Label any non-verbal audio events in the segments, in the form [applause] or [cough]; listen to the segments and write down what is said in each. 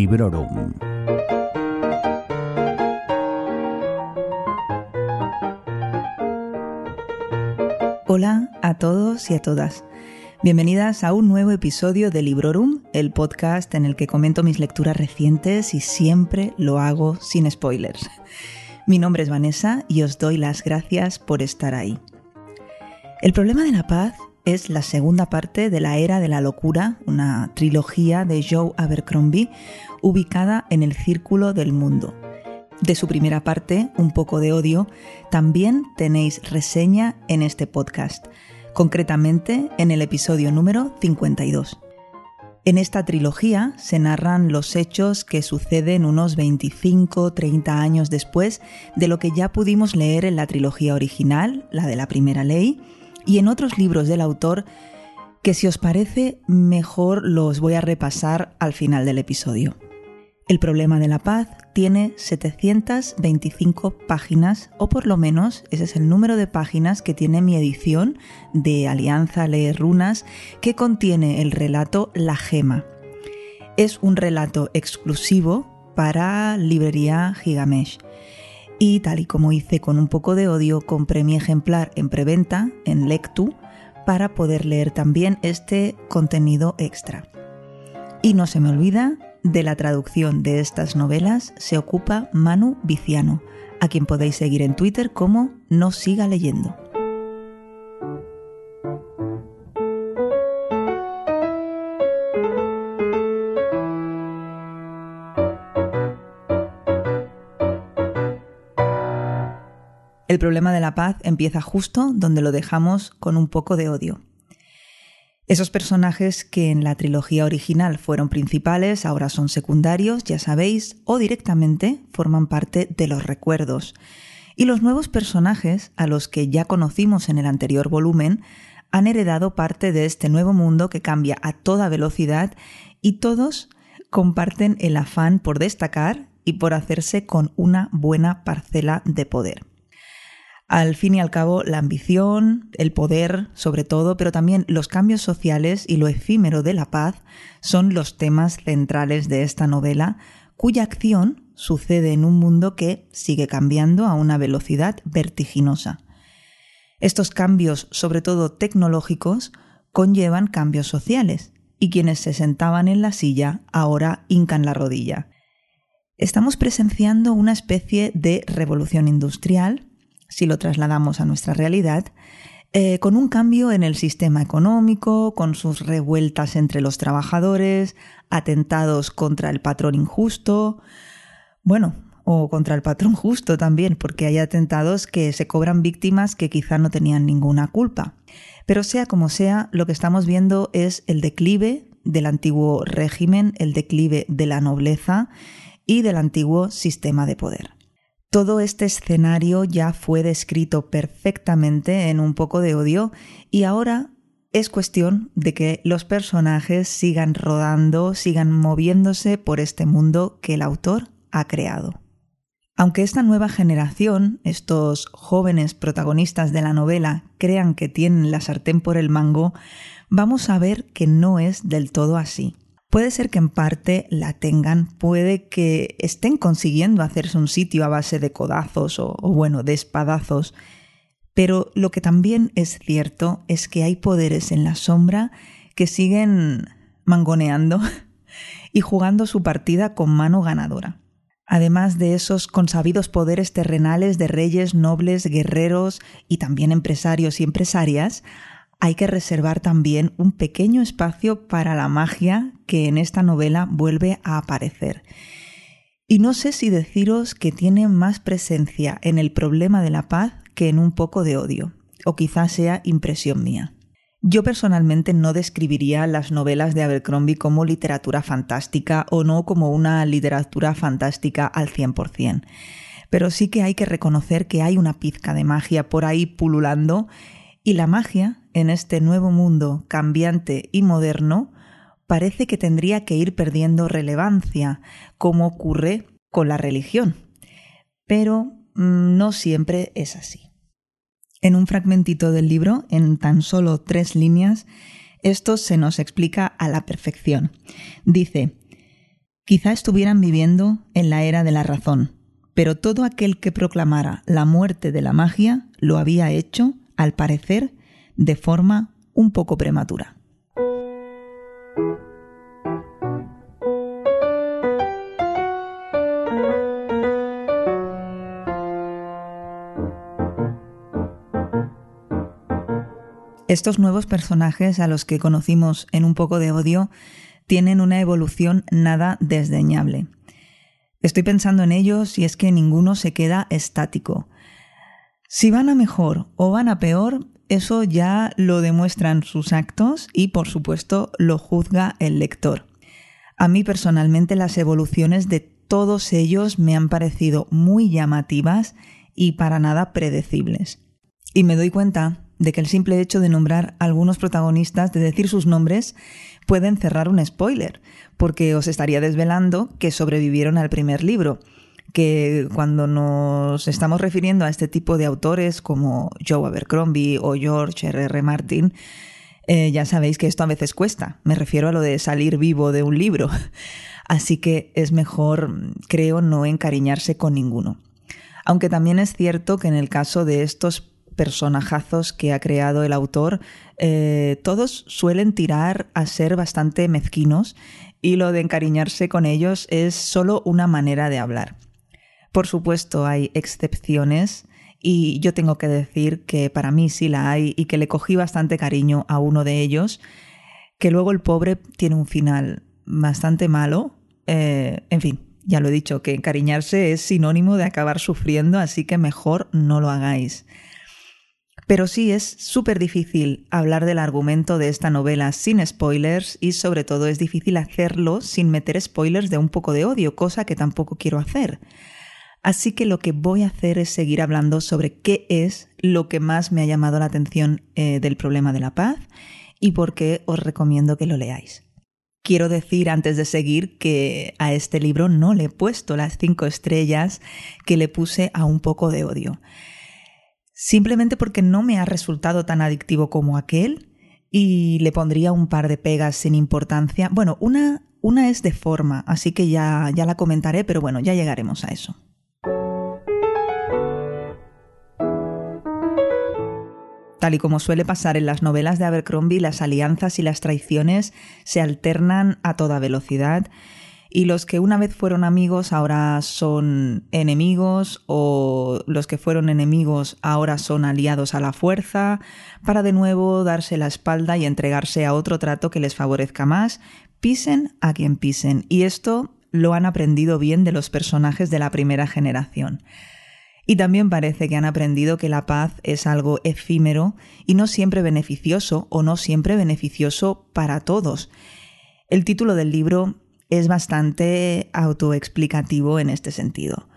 Librorum. Hola a todos y a todas. Bienvenidas a un nuevo episodio de Librorum, el podcast en el que comento mis lecturas recientes y siempre lo hago sin spoilers. Mi nombre es Vanessa y os doy las gracias por estar ahí. El problema de la paz es la segunda parte de La Era de la Locura, una trilogía de Joe Abercrombie ubicada en el Círculo del Mundo. De su primera parte, Un poco de odio, también tenéis reseña en este podcast, concretamente en el episodio número 52. En esta trilogía se narran los hechos que suceden unos 25-30 años después de lo que ya pudimos leer en la trilogía original, la de la primera ley, y en otros libros del autor que si os parece mejor los voy a repasar al final del episodio. El problema de la paz tiene 725 páginas, o por lo menos ese es el número de páginas que tiene mi edición de Alianza Leer Runas, que contiene el relato La Gema. Es un relato exclusivo para librería Gigamesh y tal y como hice con un poco de odio, compré mi ejemplar en preventa en Lectu para poder leer también este contenido extra. Y no se me olvida, de la traducción de estas novelas se ocupa Manu Viciano, a quien podéis seguir en Twitter como No Siga Leyendo. El problema de la paz empieza justo donde lo dejamos con un poco de odio. Esos personajes que en la trilogía original fueron principales ahora son secundarios, ya sabéis, o directamente forman parte de los recuerdos. Y los nuevos personajes, a los que ya conocimos en el anterior volumen, han heredado parte de este nuevo mundo que cambia a toda velocidad y todos comparten el afán por destacar y por hacerse con una buena parcela de poder. Al fin y al cabo, la ambición, el poder, sobre todo, pero también los cambios sociales y lo efímero de la paz son los temas centrales de esta novela, cuya acción sucede en un mundo que sigue cambiando a una velocidad vertiginosa. Estos cambios, sobre todo tecnológicos, conllevan cambios sociales, y quienes se sentaban en la silla ahora hincan la rodilla. Estamos presenciando una especie de revolución industrial si lo trasladamos a nuestra realidad, eh, con un cambio en el sistema económico, con sus revueltas entre los trabajadores, atentados contra el patrón injusto, bueno, o contra el patrón [laughs] justo también, porque hay atentados que se cobran víctimas que quizá no tenían ninguna culpa. Pero sea como sea, lo que estamos viendo es el declive del antiguo régimen, el declive de la nobleza y del antiguo sistema de poder. Todo este escenario ya fue descrito perfectamente en un poco de odio y ahora es cuestión de que los personajes sigan rodando, sigan moviéndose por este mundo que el autor ha creado. Aunque esta nueva generación, estos jóvenes protagonistas de la novela, crean que tienen la sartén por el mango, vamos a ver que no es del todo así. Puede ser que en parte la tengan, puede que estén consiguiendo hacerse un sitio a base de codazos o, bueno, de espadazos, pero lo que también es cierto es que hay poderes en la sombra que siguen mangoneando [laughs] y jugando su partida con mano ganadora. Además de esos consabidos poderes terrenales de reyes, nobles, guerreros y también empresarios y empresarias, hay que reservar también un pequeño espacio para la magia que en esta novela vuelve a aparecer. Y no sé si deciros que tiene más presencia en el problema de la paz que en un poco de odio, o quizás sea impresión mía. Yo personalmente no describiría las novelas de Abercrombie como literatura fantástica o no como una literatura fantástica al 100%, pero sí que hay que reconocer que hay una pizca de magia por ahí pululando y la magia en este nuevo mundo cambiante y moderno parece que tendría que ir perdiendo relevancia, como ocurre con la religión. Pero mm, no siempre es así. En un fragmentito del libro, en tan solo tres líneas, esto se nos explica a la perfección. Dice, Quizá estuvieran viviendo en la era de la razón, pero todo aquel que proclamara la muerte de la magia lo había hecho, al parecer, de forma un poco prematura. Estos nuevos personajes a los que conocimos en un poco de odio tienen una evolución nada desdeñable. Estoy pensando en ellos y es que ninguno se queda estático. Si van a mejor o van a peor, eso ya lo demuestran sus actos y por supuesto lo juzga el lector. A mí personalmente las evoluciones de todos ellos me han parecido muy llamativas y para nada predecibles. Y me doy cuenta de que el simple hecho de nombrar a algunos protagonistas, de decir sus nombres, pueden cerrar un spoiler, porque os estaría desvelando que sobrevivieron al primer libro que cuando nos estamos refiriendo a este tipo de autores como Joe Abercrombie o George R. R. Martin, eh, ya sabéis que esto a veces cuesta. Me refiero a lo de salir vivo de un libro. [laughs] Así que es mejor, creo, no encariñarse con ninguno. Aunque también es cierto que en el caso de estos personajazos que ha creado el autor, eh, todos suelen tirar a ser bastante mezquinos y lo de encariñarse con ellos es solo una manera de hablar. Por supuesto, hay excepciones y yo tengo que decir que para mí sí la hay y que le cogí bastante cariño a uno de ellos, que luego el pobre tiene un final bastante malo. Eh, en fin, ya lo he dicho, que encariñarse es sinónimo de acabar sufriendo, así que mejor no lo hagáis. Pero sí es súper difícil hablar del argumento de esta novela sin spoilers y sobre todo es difícil hacerlo sin meter spoilers de un poco de odio, cosa que tampoco quiero hacer. Así que lo que voy a hacer es seguir hablando sobre qué es lo que más me ha llamado la atención eh, del problema de la paz y por qué os recomiendo que lo leáis. Quiero decir antes de seguir que a este libro no le he puesto las cinco estrellas que le puse a un poco de odio simplemente porque no me ha resultado tan adictivo como aquel y le pondría un par de pegas sin importancia. Bueno, una, una es de forma, así que ya, ya la comentaré, pero bueno, ya llegaremos a eso. Tal y como suele pasar en las novelas de Abercrombie, las alianzas y las traiciones se alternan a toda velocidad y los que una vez fueron amigos ahora son enemigos o los que fueron enemigos ahora son aliados a la fuerza para de nuevo darse la espalda y entregarse a otro trato que les favorezca más, pisen a quien pisen. Y esto lo han aprendido bien de los personajes de la primera generación. Y también parece que han aprendido que la paz es algo efímero y no siempre beneficioso o no siempre beneficioso para todos. El título del libro es bastante autoexplicativo en este sentido.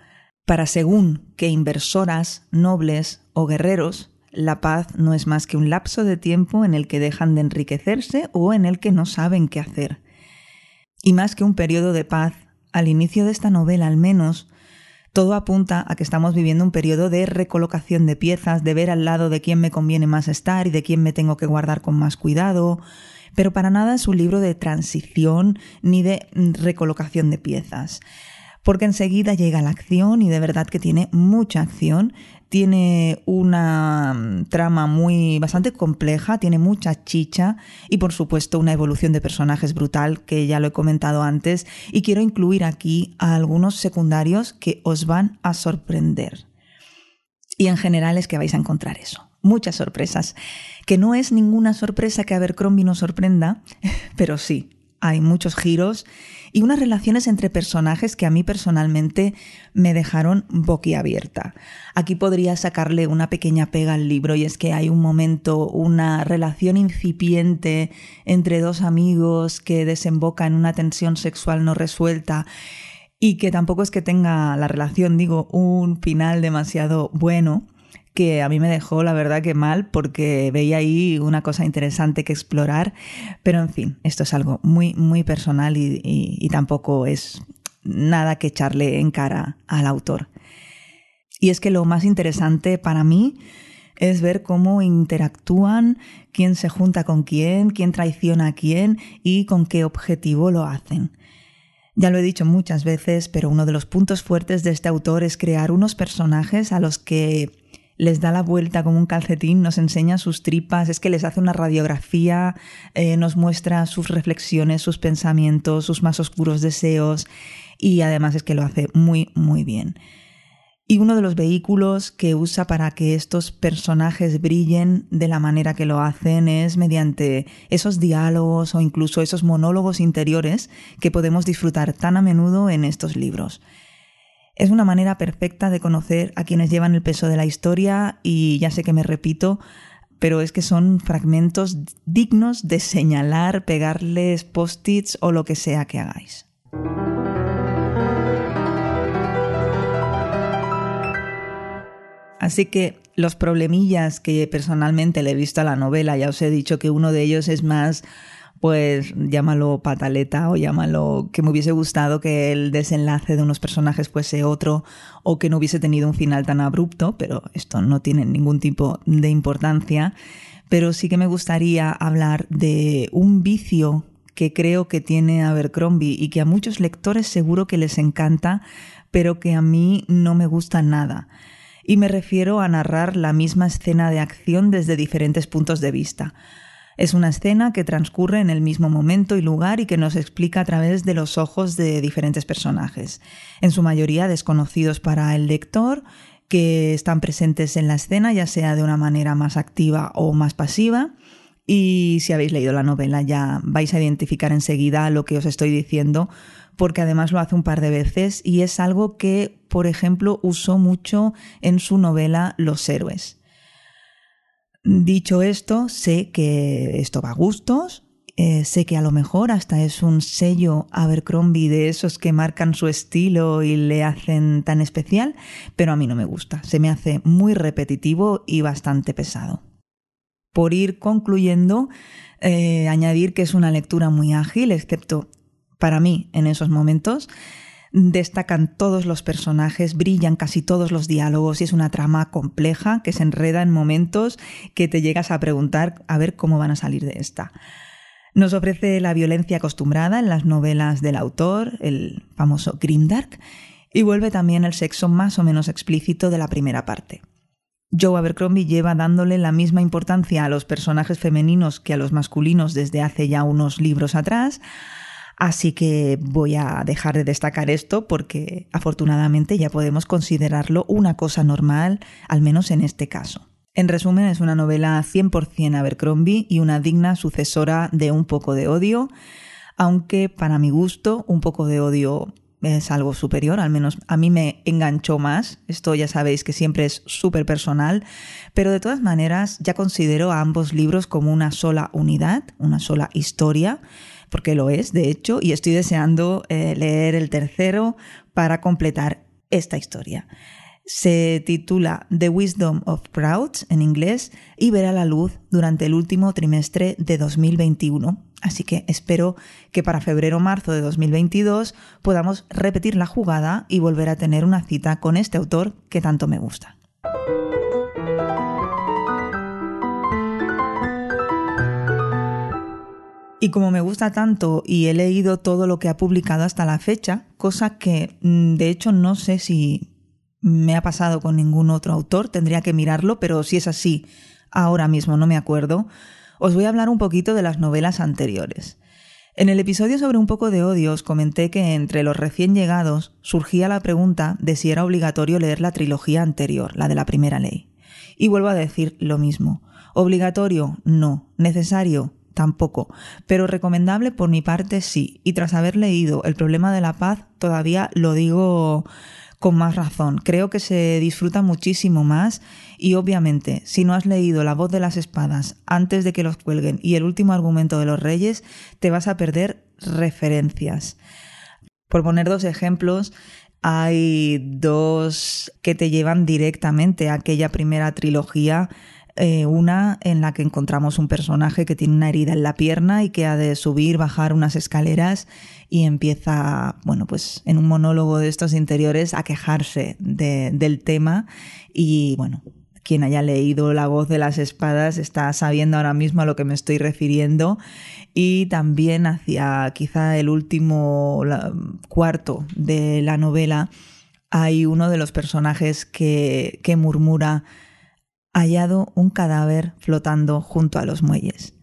Para según que inversoras, nobles o guerreros, la paz no es más que un lapso de tiempo en el que dejan de enriquecerse o en el que no saben qué hacer. Y más que un periodo de paz, al inicio de esta novela al menos, todo apunta a que estamos viviendo un periodo de recolocación de piezas, de ver al lado de quién me conviene más estar y de quién me tengo que guardar con más cuidado, pero para nada es un libro de transición ni de recolocación de piezas. Porque enseguida llega la acción y de verdad que tiene mucha acción, tiene una mm, trama muy bastante compleja, tiene mucha chicha y por supuesto una evolución de personajes brutal que ya lo he comentado antes y quiero incluir aquí a algunos secundarios que os van a sorprender. Y en general es que vais a encontrar eso muchas sorpresas. Que no es ninguna sorpresa que Abercrombie nos sorprenda, [laughs] pero sí, hay muchos giros y unas relaciones entre personajes que a mí personalmente me dejaron boquiabierta. Aquí podría sacarle una pequeña pega al libro y es que hay un momento, una relación incipiente entre dos amigos que desemboca en una tensión sexual no resuelta y que tampoco es que tenga la relación, digo, un final demasiado bueno que a mí me dejó la verdad que mal porque veía ahí una cosa interesante que explorar, pero en fin, esto es algo muy, muy personal y, tampoco es nada que echarle en cara al autor. Y es que lo más interesante para mí es ver cómo interactúan, quién se junta con quién, quién traiciona a quién y con qué objetivo lo hacen. Ya lo he dicho muchas veces, pero uno de los puntos fuertes de este autor es crear unos personajes a los que les da la vuelta como un calcetín, nos enseña sus tripas, es que les hace una radiografía, eh, nos muestra sus reflexiones, sus pensamientos, sus más oscuros deseos y además es que lo hace muy, muy bien. Y uno de los vehículos que usa para que estos personajes brillen de la manera que lo hacen es mediante esos diálogos o incluso esos monólogos interiores que podemos disfrutar tan a menudo en estos libros. Es una manera perfecta de conocer a quienes llevan el peso de la historia y ya sé que me repito, pero es que son fragmentos dignos de señalar, pegarles post-its o lo que sea que hagáis. Así que los problemillas que personalmente le he visto a la novela, ya os he dicho que uno de ellos es más, pues llámalo pataleta o llámalo que me hubiese gustado que el desenlace de unos personajes fuese otro o que no hubiese tenido un final tan abrupto, pero esto no tiene ningún tipo de importancia. Pero sí que me gustaría hablar de un vicio que creo que tiene Abercrombie y que a muchos lectores seguro que les encanta, pero que a mí no me gusta nada y me refiero a narrar la misma escena de acción desde diferentes puntos de vista. Es una escena que transcurre en el mismo momento y lugar y que nos explica a través de los ojos de diferentes personajes, en su mayoría desconocidos para el lector, que están presentes en la escena ya sea de una manera más activa o más pasiva. Y si habéis leído la novela ya vais a identificar enseguida lo que os estoy diciendo, porque además lo hace un par de veces y es algo que, por ejemplo, usó mucho en su novela Los héroes. Dicho esto, sé que esto va a gustos, eh, sé que a lo mejor hasta es un sello Abercrombie de esos que marcan su estilo y le hacen tan especial, pero a mí no me gusta, se me hace muy repetitivo y bastante pesado. Por ir concluyendo, eh, añadir que es una lectura muy ágil, excepto para mí en esos momentos. Destacan todos los personajes, brillan casi todos los diálogos y es una trama compleja que se enreda en momentos que te llegas a preguntar a ver cómo van a salir de esta. Nos ofrece la violencia acostumbrada en las novelas del autor, el famoso grimdark, y vuelve también el sexo más o menos explícito de la primera parte. Joe Abercrombie lleva dándole la misma importancia a los personajes femeninos que a los masculinos desde hace ya unos libros atrás, Así que voy a dejar de destacar esto porque afortunadamente ya podemos considerarlo una cosa normal, al menos en este caso. En resumen, es una novela 100% Abercrombie y una digna sucesora de Un poco de odio, aunque para mi gusto Un poco de odio es algo superior, al menos a mí me enganchó más, esto ya sabéis que siempre es súper personal, pero de todas maneras ya considero a ambos libros como una sola unidad, una sola historia, porque lo es, de hecho, y estoy deseando eh, leer el tercero para completar esta historia. Se titula The Wisdom of Crowds en inglés y verá la luz durante el último trimestre de 2021. Así que espero que para febrero o marzo de 2022 podamos repetir la jugada y volver a tener una cita con este autor que tanto me gusta. Y como me gusta tanto y he leído todo lo que ha publicado hasta la fecha, cosa que mm, de hecho no sé si me ha pasado con ningún otro autor, tendría que mirarlo, pero si es así, ahora mismo no me acuerdo, os voy a hablar un poquito de las novelas anteriores. En el episodio sobre un poco de odio os comenté que entre los recién llegados surgía la pregunta de si era obligatorio leer la trilogía anterior, la de la primera ley. Y vuelvo a decir lo mismo. Obligatorio, no. Necesario, tampoco, pero recomendable por mi parte sí, y tras haber leído El problema de la paz todavía lo digo con más razón. Creo que se disfruta muchísimo más y obviamente si no has leído La voz de las espadas antes de que los cuelguen y el último argumento de los reyes, te vas a perder referencias. Por poner dos ejemplos, hay dos que te llevan directamente a aquella primera trilogía eh, una en la que encontramos un personaje que tiene una herida en la pierna y que ha de subir, bajar unas escaleras y empieza, bueno, pues en un monólogo de estos interiores a quejarse del tema. Y bueno, quien haya leído La voz de las espadas está sabiendo ahora mismo a lo que me estoy refiriendo. Y también hacia quizá el último cuarto de la novela hay uno de los personajes que, que murmura hallado un cadáver flotando junto a los muelles.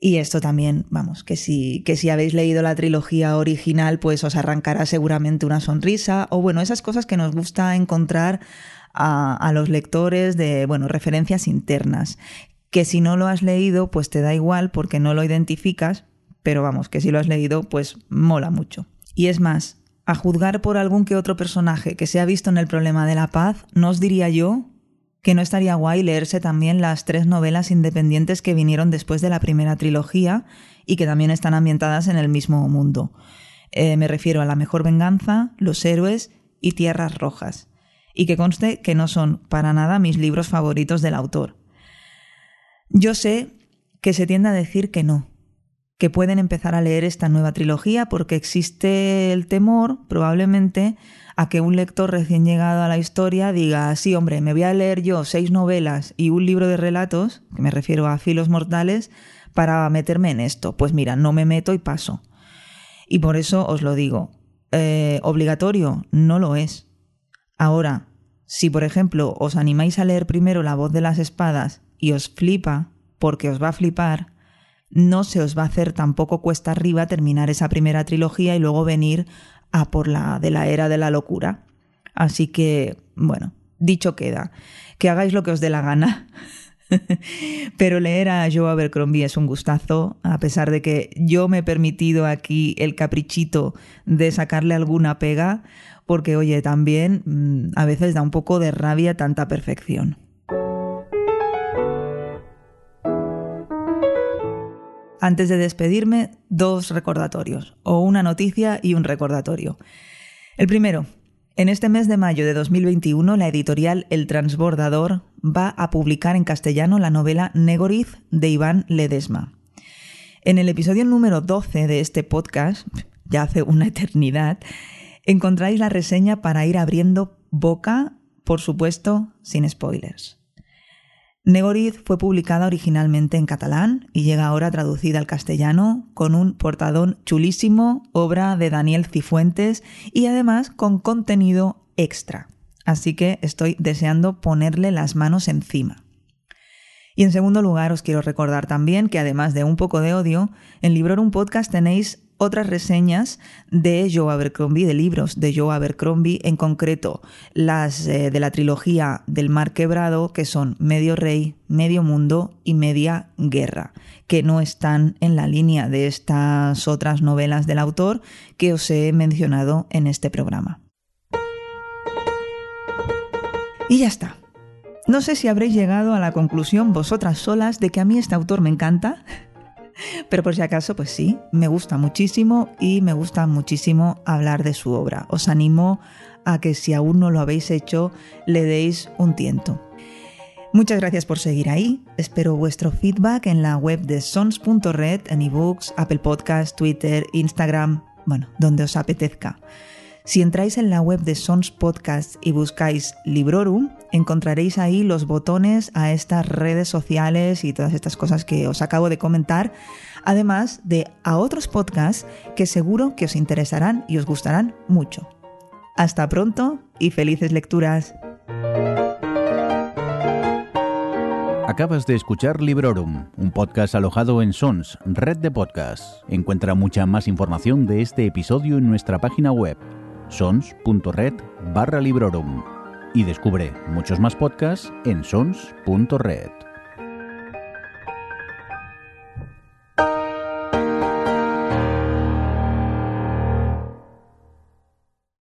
Y esto también, vamos, que si, que si habéis leído la trilogía original, pues os arrancará seguramente una sonrisa, o bueno, esas cosas que nos gusta encontrar a, a los lectores de, bueno, referencias internas, que si no lo has leído, pues te da igual porque no lo identificas, pero vamos, que si lo has leído, pues mola mucho. Y es más, a juzgar por algún que otro personaje que se ha visto en el problema de la paz, no os diría yo que no estaría guay leerse también las tres novelas independientes que vinieron después de la primera trilogía y que también están ambientadas en el mismo mundo. Eh, me refiero a La Mejor Venganza, Los Héroes y Tierras Rojas. Y que conste que no son para nada mis libros favoritos del autor. Yo sé que se tiende a decir que no, que pueden empezar a leer esta nueva trilogía porque existe el temor, probablemente, a que un lector recién llegado a la historia diga, sí, hombre, me voy a leer yo seis novelas y un libro de relatos, que me refiero a filos mortales, para meterme en esto. Pues mira, no me meto y paso. Y por eso os lo digo, eh, obligatorio no lo es. Ahora, si por ejemplo os animáis a leer primero La voz de las espadas y os flipa, porque os va a flipar, no se os va a hacer tampoco cuesta arriba terminar esa primera trilogía y luego venir a por la de la era de la locura. Así que, bueno, dicho queda, que hagáis lo que os dé la gana. [laughs] Pero leer a Joe Abercrombie es un gustazo, a pesar de que yo me he permitido aquí el caprichito de sacarle alguna pega, porque oye, también mm, a veces da un poco de rabia tanta perfección. Antes de despedirme, dos recordatorios, o una noticia y un recordatorio. El primero, en este mes de mayo de 2021, la editorial El Transbordador va a publicar en castellano la novela Negoriz de Iván Ledesma. En el episodio número 12 de este podcast, ya hace una eternidad, encontráis la reseña para ir abriendo boca, por supuesto, sin spoilers. Negoriz fue publicada originalmente en catalán y llega ahora traducida al castellano con un portadón chulísimo, obra de Daniel Cifuentes y además con contenido extra. Así que estoy deseando ponerle las manos encima. Y en segundo lugar, os quiero recordar también que además de un poco de odio, en Librorum Podcast tenéis otras reseñas de Joe Abercrombie, de libros de Joe Abercrombie, en concreto las eh, de la trilogía del Mar Quebrado, que son Medio Rey, Medio Mundo y Media Guerra, que no están en la línea de estas otras novelas del autor que os he mencionado en este programa. Y ya está. No sé si habréis llegado a la conclusión vosotras solas de que a mí este autor me encanta, pero por si acaso, pues sí, me gusta muchísimo y me gusta muchísimo hablar de su obra. Os animo a que si aún no lo habéis hecho, le deis un tiento. Muchas gracias por seguir ahí. Espero vuestro feedback en la web de sons.red, en ebooks, Apple Podcast, Twitter, Instagram, bueno, donde os apetezca. Si entráis en la web de Sons Podcast y buscáis Librorum, encontraréis ahí los botones a estas redes sociales y todas estas cosas que os acabo de comentar, además de a otros podcasts que seguro que os interesarán y os gustarán mucho. Hasta pronto y felices lecturas. Acabas de escuchar Librorum, un podcast alojado en Sons, red de podcasts. Encuentra mucha más información de este episodio en nuestra página web sons.red barra librorum y descubre muchos más podcasts en sons.red.